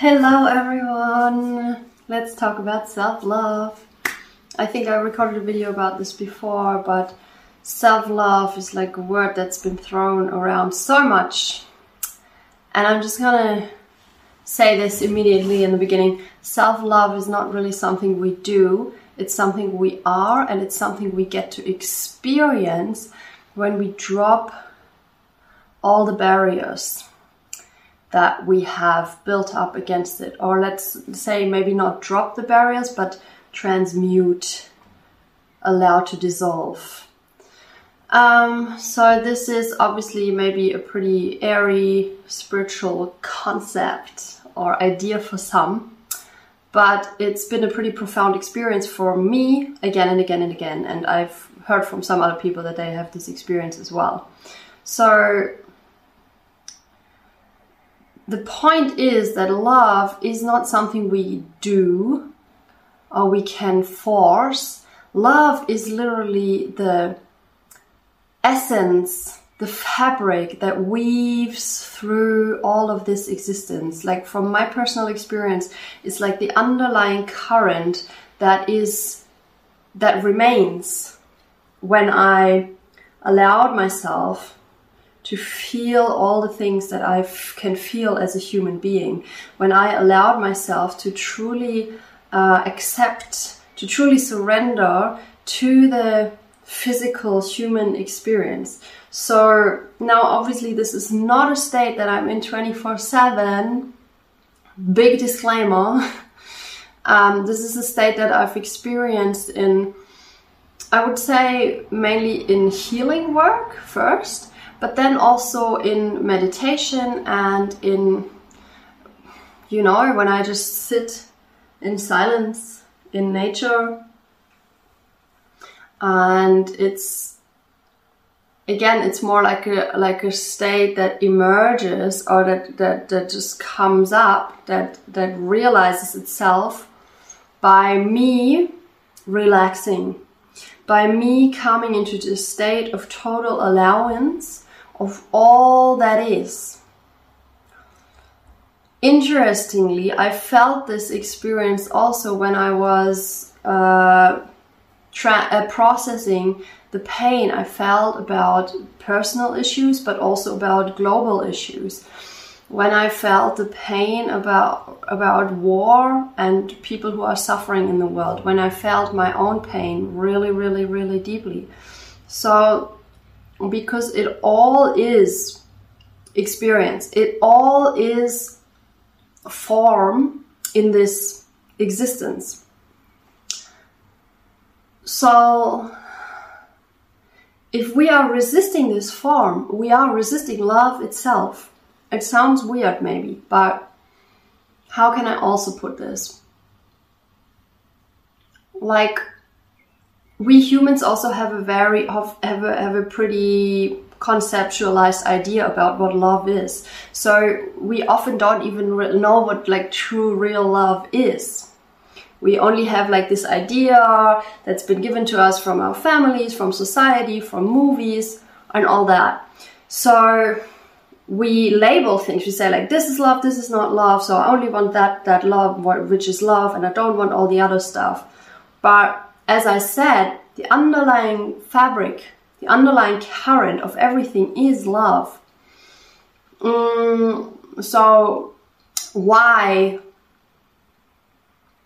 Hello, everyone. Let's talk about self love. I think I recorded a video about this before, but self love is like a word that's been thrown around so much. And I'm just gonna say this immediately in the beginning self love is not really something we do, it's something we are, and it's something we get to experience when we drop all the barriers that we have built up against it. Or let's say maybe not drop the barriers, but transmute, allow to dissolve. Um, so this is obviously maybe a pretty airy spiritual concept or idea for some, but it's been a pretty profound experience for me again and again and again. And I've heard from some other people that they have this experience as well. So the point is that love is not something we do or we can force. Love is literally the essence, the fabric that weaves through all of this existence. Like from my personal experience, it's like the underlying current that is that remains when I allowed myself to feel all the things that I can feel as a human being, when I allowed myself to truly uh, accept, to truly surrender to the physical human experience. So now, obviously, this is not a state that I'm in 24 7. Big disclaimer. um, this is a state that I've experienced in, I would say, mainly in healing work first but then also in meditation and in you know when i just sit in silence in nature. And it's again it's more like a like a state that emerges or that that, that just comes up that that realizes itself by me relaxing by me coming into this state of total allowance of all that is. Interestingly, I felt this experience also when I was uh, uh, processing the pain I felt about personal issues, but also about global issues. When I felt the pain about about war and people who are suffering in the world, when I felt my own pain really, really, really deeply. So because it all is experience, it all is form in this existence. So, if we are resisting this form, we are resisting love itself. It sounds weird, maybe, but how can I also put this? Like, we humans also have a very have a, have a pretty conceptualized idea about what love is. So we often don't even know what like true real love is. We only have like this idea that's been given to us from our families from society from movies and all that. So we label things. We say like this is love this is not love so i only want that that love which is love and i don't want all the other stuff. But as I said, the underlying fabric, the underlying current of everything is love. Mm, so, why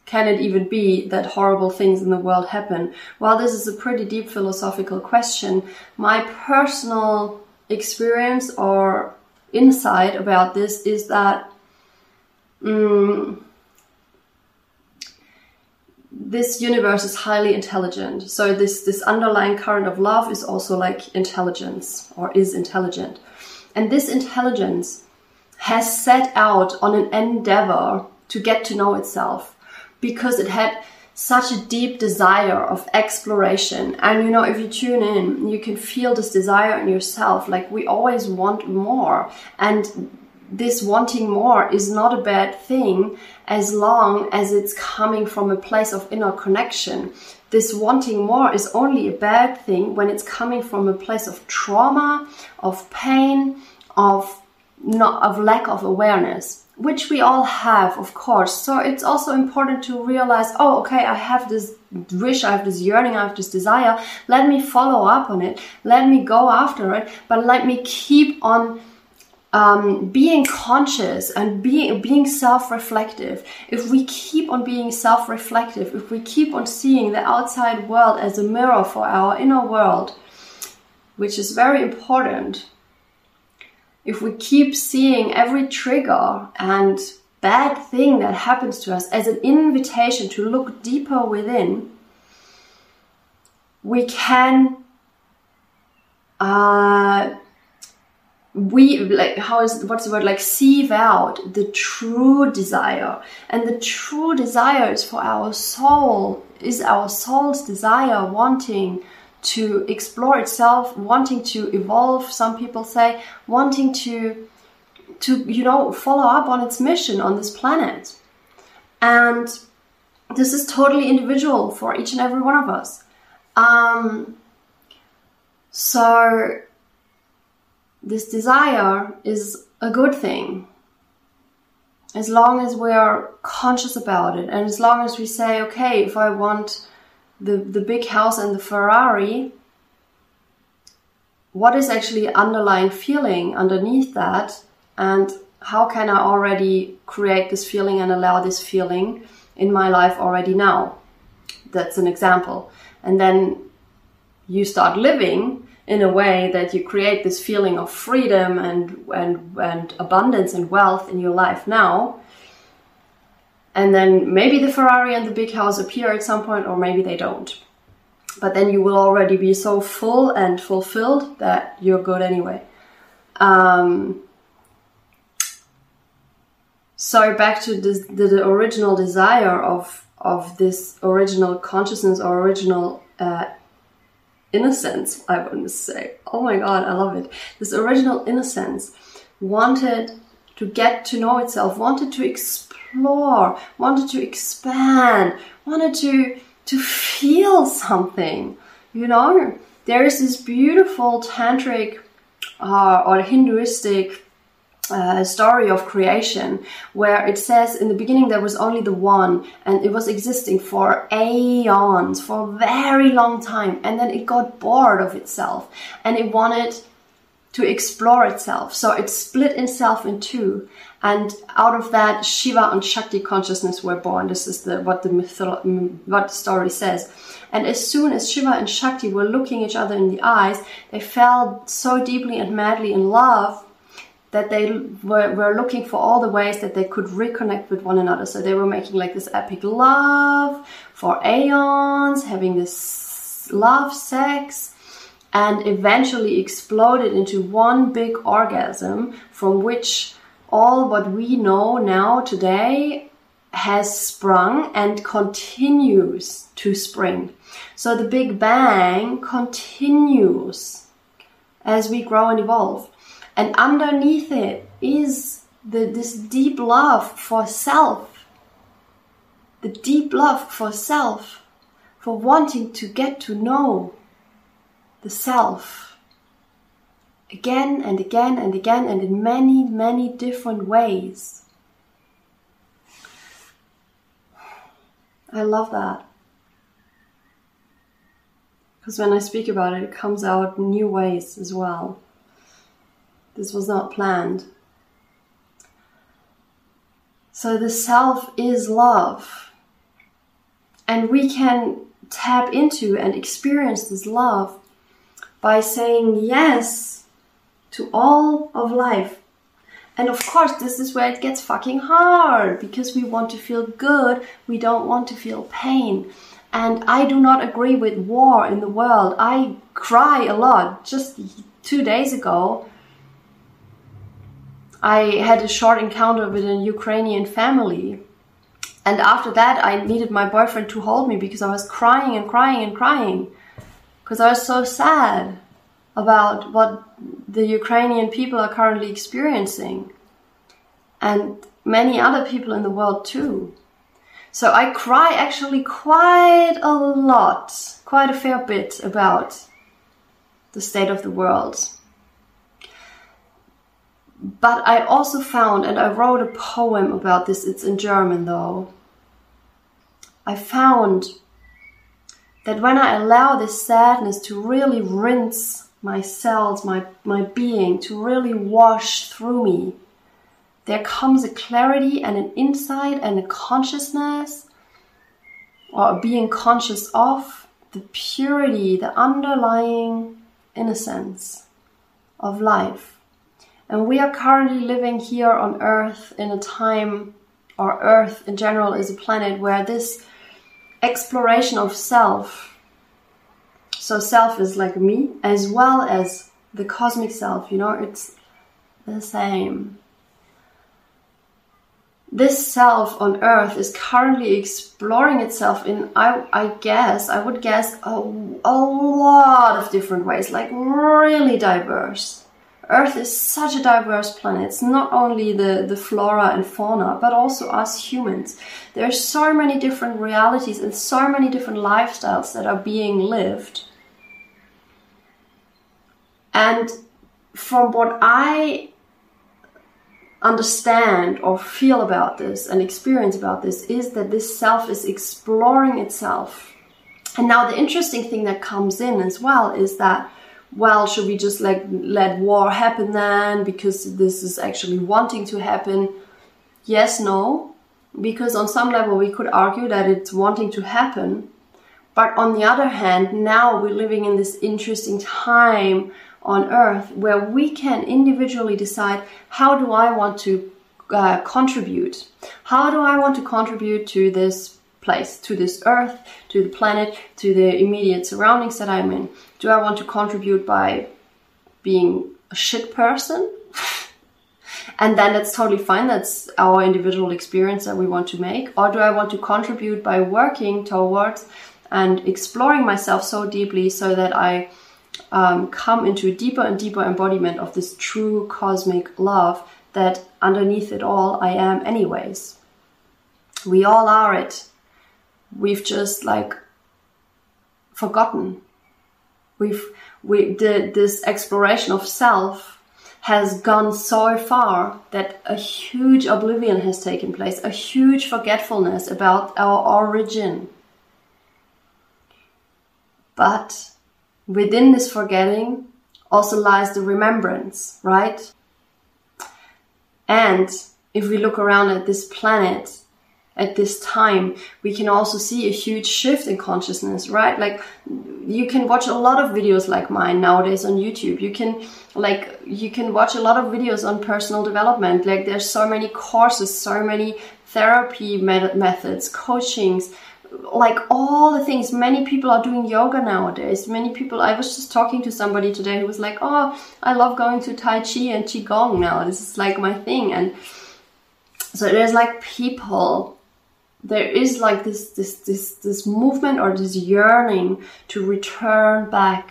can it even be that horrible things in the world happen? Well, this is a pretty deep philosophical question. My personal experience or insight about this is that. Mm, this universe is highly intelligent. So this this underlying current of love is also like intelligence or is intelligent. And this intelligence has set out on an endeavor to get to know itself because it had such a deep desire of exploration. And you know, if you tune in, you can feel this desire in yourself. Like we always want more. And this wanting more is not a bad thing as long as it's coming from a place of inner connection. This wanting more is only a bad thing when it's coming from a place of trauma, of pain, of not of lack of awareness. which we all have, of course. So it's also important to realize, oh, okay, I have this wish, I have this yearning, I have this desire. Let me follow up on it. Let me go after it, but let me keep on um, being conscious and being being self-reflective. If we keep on being self-reflective, if we keep on seeing the outside world as a mirror for our inner world, which is very important, if we keep seeing every trigger and bad thing that happens to us as an invitation to look deeper within, we can uh, we like how is what's the word like sieve out the true desire and the true desire is for our soul is our soul's desire wanting to explore itself, wanting to evolve, some people say, wanting to to you know follow up on its mission on this planet. And this is totally individual for each and every one of us. Um, so this desire is a good thing as long as we are conscious about it and as long as we say okay if i want the, the big house and the Ferrari, what is actually underlying feeling underneath that and how can I already create this feeling and allow this feeling in my life already now? That's an example. And then you start living in a way that you create this feeling of freedom and, and, and abundance and wealth in your life now and then maybe the Ferrari and the big house appear at some point, or maybe they don't. But then you will already be so full and fulfilled that you're good anyway. Um, so back to this, the, the, original desire of of this original consciousness or original uh, innocence. I want to say, oh my god, I love it. This original innocence wanted to get to know itself, wanted to explore wanted to expand, wanted to to feel something. You know, there is this beautiful tantric uh, or Hinduistic uh, story of creation where it says in the beginning there was only the one and it was existing for aeons for a very long time and then it got bored of itself and it wanted to explore itself so it split itself in two and out of that, Shiva and Shakti consciousness were born. This is the, what the mytholo- what the story says. And as soon as Shiva and Shakti were looking each other in the eyes, they fell so deeply and madly in love that they were, were looking for all the ways that they could reconnect with one another. So they were making like this epic love for aeons, having this love sex, and eventually exploded into one big orgasm from which all what we know now today has sprung and continues to spring. So the Big Bang continues as we grow and evolve. And underneath it is the, this deep love for self. The deep love for self, for wanting to get to know the self again and again and again and in many, many different ways. I love that. Because when I speak about it, it comes out in new ways as well. This was not planned. So the self is love. And we can tap into and experience this love by saying yes to all of life. And of course, this is where it gets fucking hard because we want to feel good, we don't want to feel pain. And I do not agree with war in the world. I cry a lot. Just two days ago, I had a short encounter with a Ukrainian family. And after that, I needed my boyfriend to hold me because I was crying and crying and crying because I was so sad about what the Ukrainian people are currently experiencing, and many other people in the world too. So I cry actually quite a lot, quite a fair bit about the state of the world. But I also found, and I wrote a poem about this, it's in German though. I found that when I allow this sadness to really rinse my cells, my, my being, to really wash through me, there comes a clarity and an insight and a consciousness or being conscious of the purity, the underlying innocence of life. And we are currently living here on Earth in a time, or Earth in general is a planet where this exploration of self, so self is like me, as well as the cosmic self, you know, it's the same. This self on earth is currently exploring itself in I, I guess i would guess a, a lot of different ways like really diverse earth is such a diverse planet. It's not only the, the flora and fauna but also us humans. There are so many different realities and so many different lifestyles that are being lived. And from what i understand or feel about this and experience about this is that this self is exploring itself. And now the interesting thing that comes in as well is that well, should we just like let war happen then because this is actually wanting to happen? Yes, no. Because on some level we could argue that it's wanting to happen. But on the other hand, now we're living in this interesting time on earth where we can individually decide how do I want to uh, contribute? How do I want to contribute to this place, to this earth, to the planet, to the immediate surroundings that I'm in? Do I want to contribute by being a shit person? and then that's totally fine. That's our individual experience that we want to make. Or do I want to contribute by working towards and exploring myself so deeply so that I um, come into a deeper and deeper embodiment of this true cosmic love that underneath it all I am, anyways. We all are it. We've just like forgotten. We've we the, this exploration of self has gone so far that a huge oblivion has taken place, a huge forgetfulness about our origin. But within this forgetting also lies the remembrance, right? And if we look around at this planet at this time, we can also see a huge shift in consciousness, right? Like you can watch a lot of videos like mine nowadays on YouTube. You can like you can watch a lot of videos on personal development. Like there's so many courses, so many therapy methods, coachings, like all the things many people are doing yoga nowadays many people i was just talking to somebody today who was like oh i love going to tai chi and qigong now this is like my thing and so there's like people there is like this this this this movement or this yearning to return back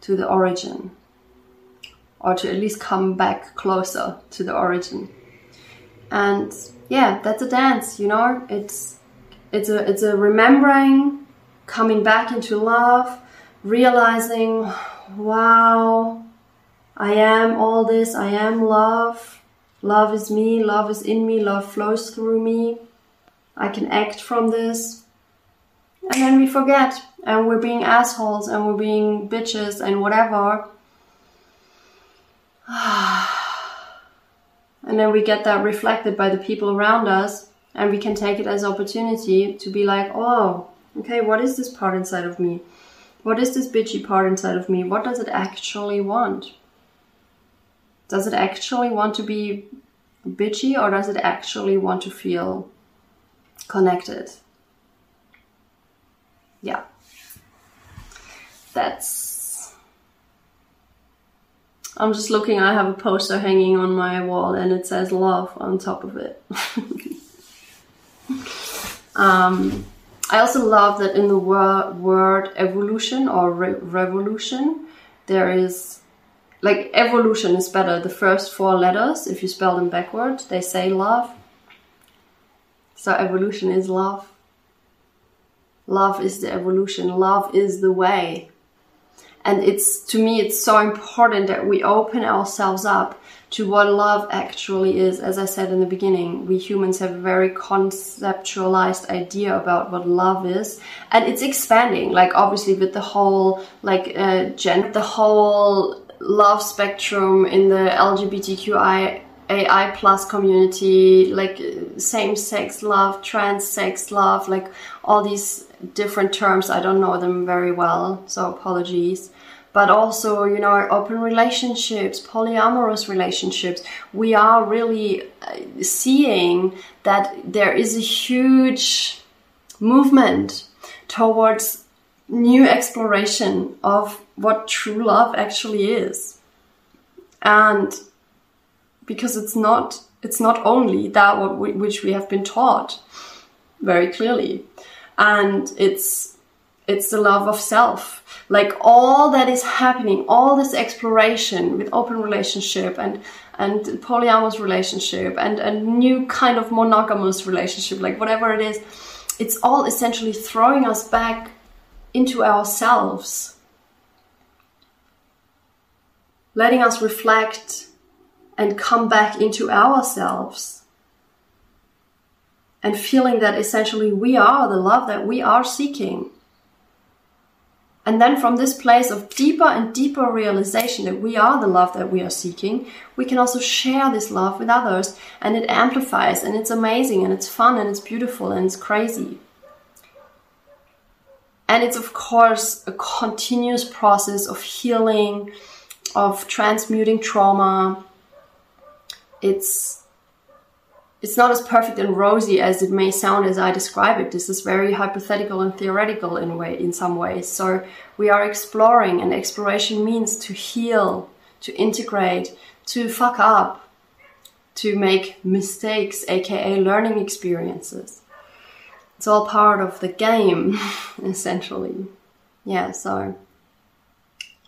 to the origin or to at least come back closer to the origin and yeah that's a dance you know it's it's a it's a remembering, coming back into love, realizing, wow, I am all this, I am love. Love is me, love is in me, love flows through me. I can act from this. And then we forget and we're being assholes and we're being bitches and whatever. and then we get that reflected by the people around us and we can take it as opportunity to be like oh okay what is this part inside of me what is this bitchy part inside of me what does it actually want does it actually want to be bitchy or does it actually want to feel connected yeah that's i'm just looking i have a poster hanging on my wall and it says love on top of it Um, I also love that in the wor- word evolution or re- revolution, there is like evolution is better. The first four letters, if you spell them backward, they say love. So evolution is love. Love is the evolution. Love is the way. And it's, to me, it's so important that we open ourselves up to what love actually is. As I said in the beginning, we humans have a very conceptualized idea about what love is, and it's expanding. Like obviously with the whole like uh, gen, the whole love spectrum in the LGBTQI AI plus community, like same sex love, trans sex love, like all these different terms. I don't know them very well, so apologies but also you know open relationships polyamorous relationships we are really uh, seeing that there is a huge movement towards new exploration of what true love actually is and because it's not it's not only that what we, which we have been taught very clearly. And it's it's the love of self. Like all that is happening all this exploration with open relationship and and polyamorous relationship and a new kind of monogamous relationship like whatever it is it's all essentially throwing us back into ourselves. Letting us reflect and come back into ourselves and feeling that essentially we are the love that we are seeking and then from this place of deeper and deeper realization that we are the love that we are seeking, we can also share this love with others and it amplifies and it's amazing and it's fun and it's beautiful and it's crazy. And it's of course a continuous process of healing, of transmuting trauma. It's it's not as perfect and rosy as it may sound as I describe it. This is very hypothetical and theoretical in way in some ways. So we are exploring and exploration means to heal, to integrate, to fuck up, to make mistakes, aka learning experiences. It's all part of the game, essentially. Yeah, so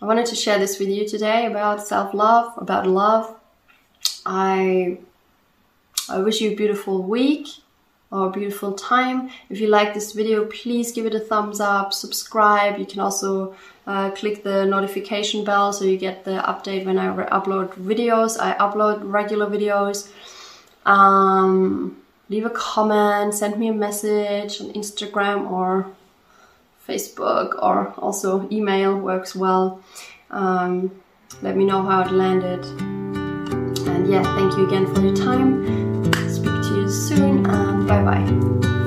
I wanted to share this with you today about self-love, about love. I I wish you a beautiful week or a beautiful time. If you like this video, please give it a thumbs up, subscribe. You can also uh, click the notification bell so you get the update when I upload videos. I upload regular videos. Um, leave a comment, send me a message on Instagram or Facebook or also email works well. Um, let me know how it landed. Yeah, thank you again for your time Speak to you soon um, and bye bye.